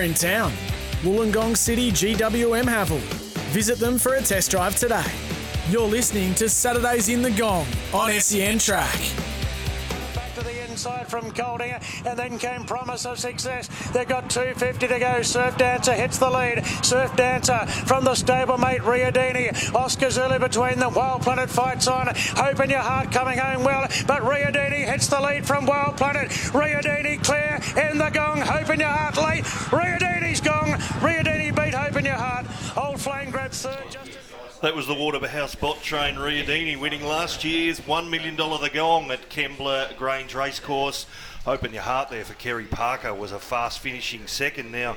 in town. Wollongong City GWM Haval. Visit them for a test drive today. You're listening to Saturdays in the Gong on SEN Track inside from Coldinger, and then came Promise of Success. They've got 250 to go. Surf Dancer hits the lead. Surf Dancer from the stablemate Riodini. Oscar Zulu between them. Wild Planet fights on. Hope in your heart coming home well, but Riodini hits the lead from Wild Planet. Riodini clear in the gong. Hope in your heart late. Riodini's gong. Riodini beat Hope in your heart. Old Flame grabs third. Just that was the Waterhouse Bott train Riodini winning last year's $1 million The Gong at Kembla Grange Racecourse. Hope in your heart there for Kerry Parker was a fast finishing second. Now,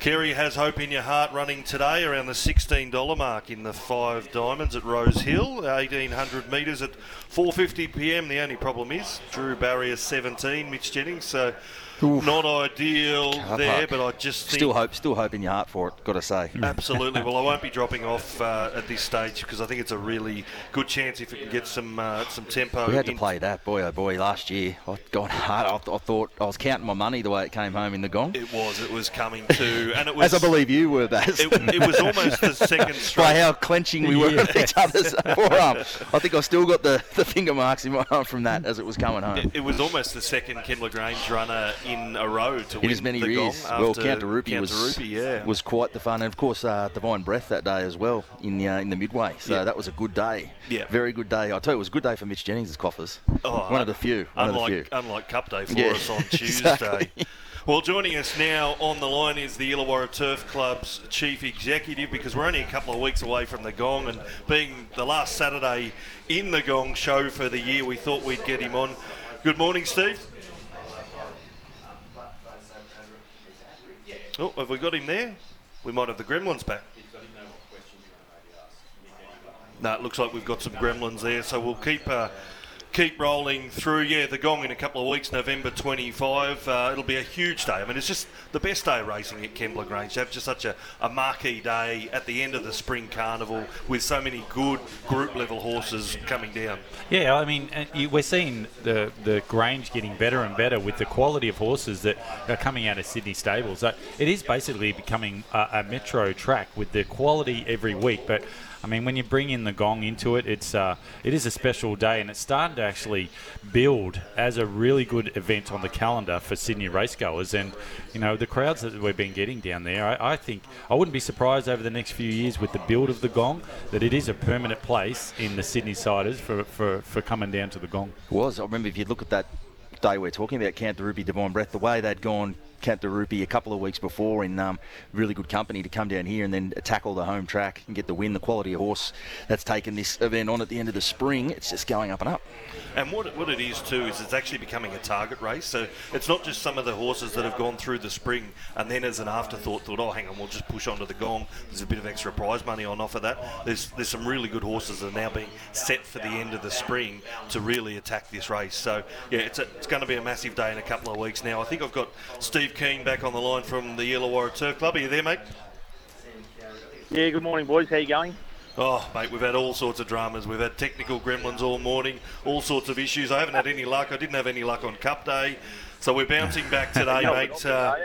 Kerry has hope in your heart running today around the $16 mark in the five diamonds at Rose Hill, 1800 metres at 4:50 p.m. The only problem is Drew barrier 17, Mitch Jennings. So Oof. Not ideal there, park. but I just still hope, still hope in your heart for it. Got to say, absolutely. well, I won't be dropping off uh, at this stage because I think it's a really good chance if we can get some uh, some tempo. We had to play that, boy, oh boy, last year. I got hard. I, th- I, thought I was counting my money the way it came home in the gong. It was. It was coming to, and it was. As I believe you were, that. It, it, was almost the second straight. By how clenching we were yes. each other's forearm. I think I still got the, the finger marks in my arm from that as it was coming home. It, it was almost the second Kembla Grange runner in a row to in as many years. Well, Counter was yeah. was quite the fun, and of course uh, Divine Breath that day as well in the uh, in the midway. So yeah. that was a good day. Yeah, very good day. I tell you, it was a good day for Mitch Jennings' coffers. Oh, one of the few. One unlike, of the few. Unlike Cup Day for yeah, us on Tuesday. Exactly. Well, joining us now on the line is the Illawarra Turf Club's chief executive because we're only a couple of weeks away from the Gong and being the last Saturday in the Gong show for the year, we thought we'd get him on. Good morning, Steve. Oh, have we got him there? We might have the gremlins back. No, it looks like we've got some gremlins there, so we'll keep uh, keep rolling through. Yeah, the gong in a couple of weeks, November 25. Uh, it'll be a huge day. I mean, it's just the best day of racing at Kembla Grange. To have just such a, a marquee day at the end of the spring carnival with so many good group level horses coming down. Yeah, I mean, we're seeing the the Grange getting better and better with the quality of horses that are coming out of Sydney stables. So it is basically becoming a, a metro track with the quality every week, but I mean, when you bring in the gong into it, it's uh, it is a special day, and it's starting to actually build as a really good event on the calendar for Sydney racegoers. And you know, the crowds that we've been getting down there, I, I think I wouldn't be surprised over the next few years with the build of the gong that it is a permanent place in the Sydney siders for, for, for coming down to the gong. It was. I remember if you look at that day we're talking about, Ruby Divine Breath, the way they'd gone Rupi a couple of weeks before in um, really good company to come down here and then tackle the home track and get the win. The quality of horse that's taken this event on at the end of the spring, it's just going up and up. And what it, what it is too is it's actually becoming a target race. So it's not just some of the horses that have gone through the spring and then as an afterthought thought, oh, hang on, we'll just push onto the gong. There's a bit of extra prize money on offer that. There's there's some really good horses that are now being set for the end of the spring to really attack this race. So yeah, it's a, it's going to be a massive day in a couple of weeks now. I think I've got Steve Keene back on the line from the Illawarra Turf Club. Are you there, mate? Yeah, good morning, boys. How you going? Oh, mate, we've had all sorts of dramas. We've had technical gremlins all morning, all sorts of issues. I haven't had any luck. I didn't have any luck on Cup Day. So we're bouncing back today, mate. Uh,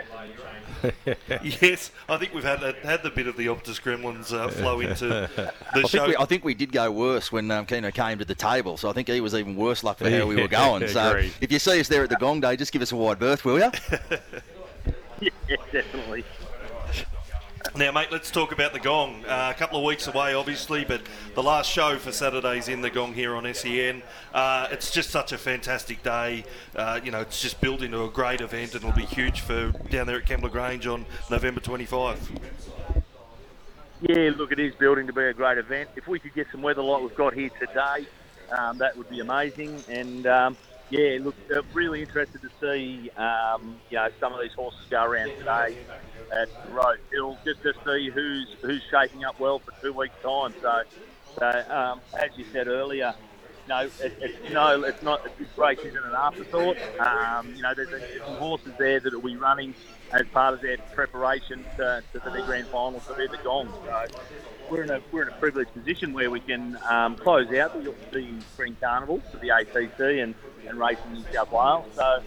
yes, I think we've had had the bit of the Optus Gremlins uh, flow into the I show. Think we, I think we did go worse when um, Keno came to the table, so I think he was even worse luck for how we were going. So if you see us there at the Gong Day, just give us a wide berth, will you? Yeah, definitely. Now, mate, let's talk about the Gong. Uh, a couple of weeks away, obviously, but the last show for Saturdays in the Gong here on SEN. Uh, it's just such a fantastic day. Uh, you know, it's just built into a great event, and it'll be huge for down there at Kembla Grange on November 25. Yeah, look, it is building to be a great event. If we could get some weather like we've got here today, um, that would be amazing. And um, yeah, look, uh, really interested to see um, you know some of these horses go around today at Rose Hill just to see who's who's shaping up well for two weeks' time. So, so um, as you said earlier, know, it, it's no, it's not. This race isn't an afterthought. Um, you know, there's, some horses there that will be running as part of their preparation to, to the grand final, so they're the gong. So we're in a we're in a privileged position where we can um, close out the, the spring carnival for the ATC and and race in New South Wales. So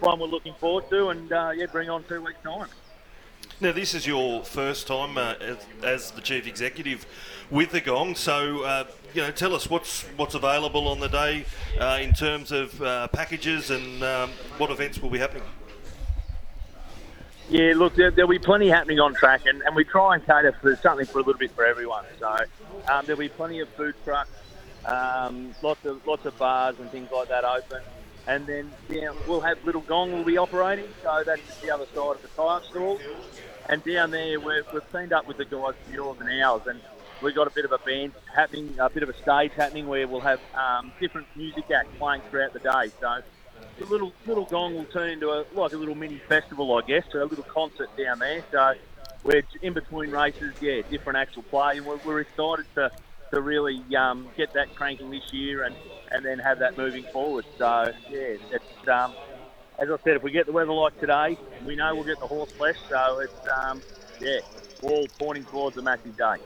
one we're looking forward to, and uh, yeah, bring on two weeks time. Now, this is your first time uh, as, the chief executive with the Gong, so uh, you know, tell us what's what's available on the day uh, in terms of uh, packages and um, what events will be happening. Yeah, look, there, there'll be plenty happening on track, and, and we try and cater for something for a little bit for everyone. So um, there'll be plenty of food trucks, um, lots of lots of bars and things like that open, and then yeah, we'll have Little Gong will be operating, so that's the other side of the tyre stall. And down there, we're, we've teamed up with the guys from yours and ours, and we've got a bit of a band happening, a bit of a stage happening where we'll have um, different music acts playing throughout the day. So the little little gong will turn into a like a little mini festival, I guess, or a little concert down there. So we're in between races, yeah, different acts will play, and we're, we're excited to to really um, get that cranking this year and and then have that moving forward. So yeah, it's um, as I said, if we get the weather like today, we know we'll get the horse flesh. So it's um, yeah, all pointing towards a massive day.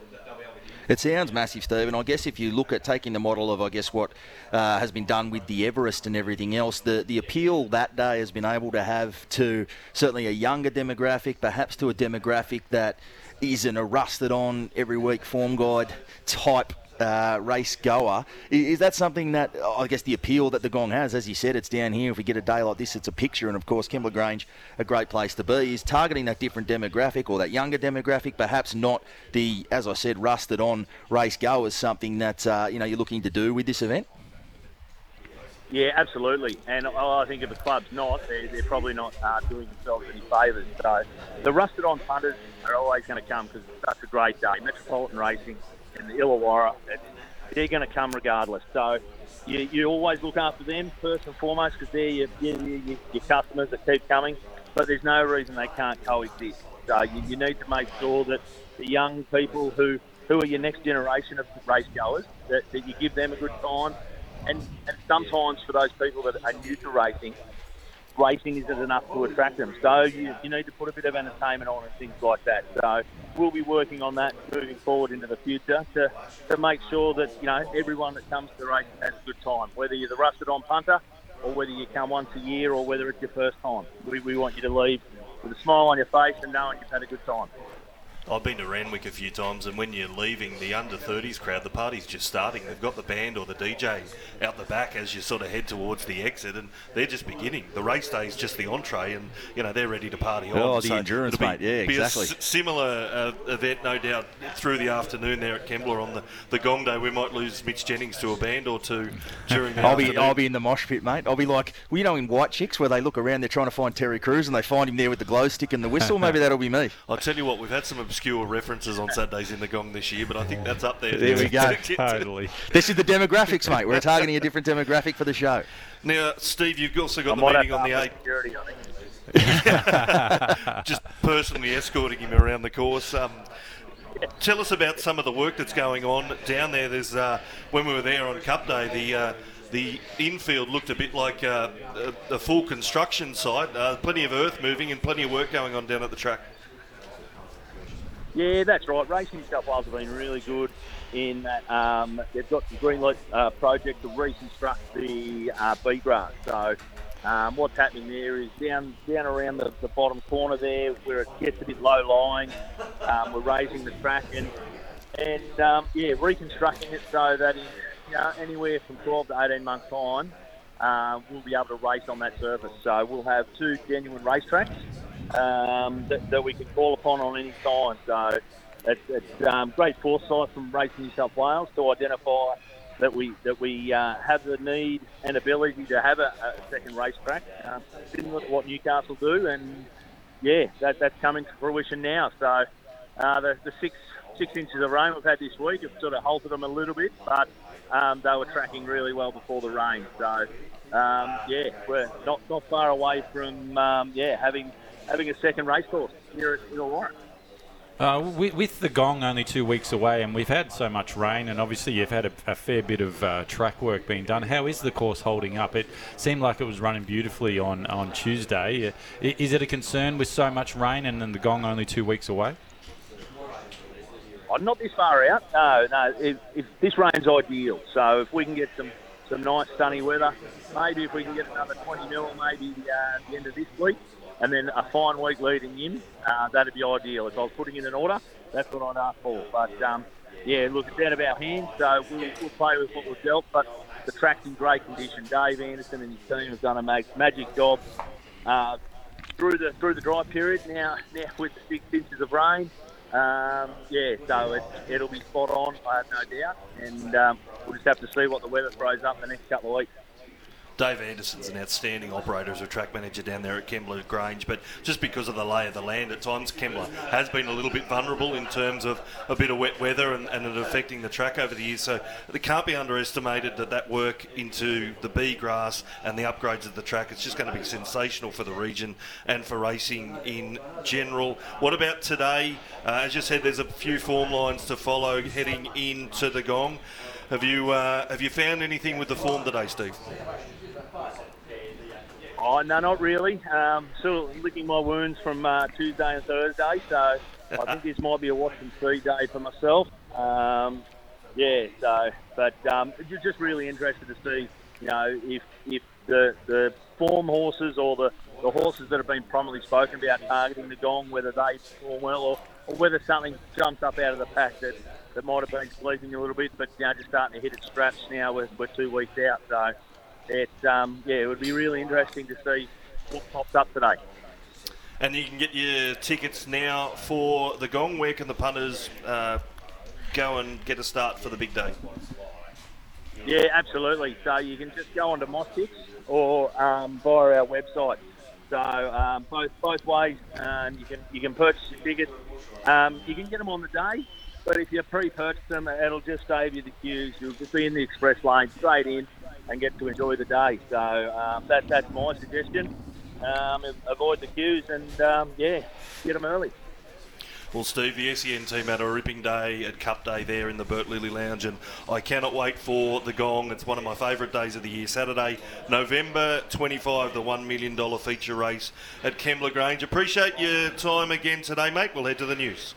It sounds massive, Steve. And I guess if you look at taking the model of, I guess, what uh, has been done with the Everest and everything else, the, the appeal that day has been able to have to certainly a younger demographic, perhaps to a demographic that isn't a rusted on every week form guide type uh, race goer. Is, that something that I guess the appeal that the Gong has, as you said, it's down here. If we get a day like this, it's a picture, and of course, Kembla Grange, a great place to be, is targeting that different demographic or that younger demographic, perhaps not the, as I said, rusted on race goers. Something that uh, you know you're looking to do with this event. Yeah, absolutely. And I think if the club's not, they're, they're probably not uh, doing themselves any favours. So the rusted on punters are always going to come because it's such a great day. Metropolitan Racing and the Illawarra, they're going to come regardless. So you, you always look after them first and foremost because they're your, your, your, customers that keep coming. But there's no reason they can't coexist. So you, you need to make sure that the young people who, who are your next generation of race goers, that, that you give them a good time. And, and sometimes for those people that are new to racing, racing isn't enough to attract them. So you, you need to put a bit of entertainment on and things like that. So we'll be working on that moving forward into the future to, to make sure that you know everyone that comes to the race has a good time, whether you're the rusted on punter or whether you come once a year or whether it's your first time. We, we want you to leave with a smile on your face and knowing you've had a good time. I've been to Randwick a few times, and when you're leaving the under 30s crowd, the party's just starting. They've got the band or the DJ out the back as you sort of head towards the exit, and they're just beginning. The race day is just the entree, and you know they're ready to party on. Oh, the so endurance, be, mate. Yeah, exactly. S- similar uh, event, no doubt, through the afternoon there at Kembla on the, the Gong Day. We might lose Mitch Jennings to a band or two during the I'll afternoon. be I'll be in the mosh pit, mate. I'll be like, well, you know, in White Chicks where they look around, they're trying to find Terry Crews, and they find him there with the glow stick and the whistle. Maybe that'll be me. I'll tell you what, we've had some obscure references on Saturdays in the Gong this year, but I think that's up there. There we go. Totally. This is the demographics, mate. We're targeting a different demographic for the show. Now, Steve, you've also got I the meeting on the up 8th. security, I think. just personally escorting him around the course. Um, tell us about some of the work that's going on down there. There's uh, when we were there on Cup Day, the uh, the infield looked a bit like uh, a, a full construction site. Uh, plenty of earth moving and plenty of work going on down at the track. Yeah, that's right. Racing New South Wales have been really good in that um, they've got the Greenlight uh, project to reconstruct the uh, grass. So um, what's happening there is down down around the, the bottom corner there where it gets a bit low lying. Um, we're raising the track and and um, yeah, reconstructing it so that in you know, anywhere from 12 to 18 months time, uh, we'll be able to race on that surface. So we'll have two genuine racetracks um, that, that we can call upon on any time. So it's, it's um, great foresight from Racing New South Wales to identify that we that we uh, have the need and ability to have a, a second racetrack, um, similar to what Newcastle do, and yeah, that, that's coming to fruition now. So uh, the, the six six inches of rain we've had this week have sort of halted them a little bit, but um, they were tracking really well before the rain. So um, yeah, we're not not far away from um, yeah having having a second race course here at Illawarra. Uh, with, with the gong only two weeks away, and we've had so much rain, and obviously you've had a, a fair bit of uh, track work being done. How is the course holding up? It seemed like it was running beautifully on, on Tuesday. Uh, Is it a concern with so much rain and then the gong only two weeks away? Oh, not this far out. No, no. If, if this rain's ideal, so if we can get some some nice sunny weather, maybe if we can get another 20 mil, maybe uh, at the end of this week, and then a fine week leading in, uh, that'd be ideal. If I was putting in an order, that's what I'd ask for. But um, yeah, look, it's out of our hands, so we'll, we'll play with what we've dealt. But the track's in great condition. Dave Anderson and his team have done a mag- magic job uh, through the through the dry period. Now, now with the six inches of rain, um, yeah, so it, it'll be spot on. I have no doubt, and um, we'll just have to see what the weather throws up in the next couple of weeks. Dave Anderson's an outstanding operator as a track manager down there at Kembla Grange, but just because of the lay of the land at times, Kembla has been a little bit vulnerable in terms of a bit of wet weather and, and it affecting the track over the years. So it can't be underestimated that that work into the B grass and the upgrades of the track, it's just going to be sensational for the region and for racing in general. What about today? Uh, as you said, there's a few form lines to follow heading into the gong. Have you uh, have you found anything with the form today, Steve? Oh no, not really. Um, still licking my wounds from uh, Tuesday and Thursday, so I think this might be a watch and see day for myself. Um, yeah, so but um, just just really interested to see, you know, if if the the form horses or the, the horses that have been prominently spoken about targeting the gong, whether they perform well or, or whether something jumps up out of the pack that, that might have been sleeping a little bit, but now just starting to hit its straps now. We're, we're two weeks out, so it um, yeah, it would be really interesting to see what pops up today. And you can get your tickets now for the gong. Where can the punters uh, go and get a start for the big day? Yeah, absolutely. So you can just go onto Moshtix or um, via our website. So um, both both ways, um, you can you can purchase your tickets. Um, you can get them on the day, but if you pre-purchase them, it'll just save you the queues. You'll just be in the express lane straight in and get to enjoy the day. So um, that that's my suggestion. Um, avoid the queues and um, yeah, get them early. Well, Steve, the SEN team had a ripping day at Cup Day there in the Burt Lilly Lounge, and I cannot wait for the gong. It's one of my favourite days of the year. Saturday, November 25, the $1 million feature race at Kembla Grange. Appreciate your time again today, mate. We'll head to the news.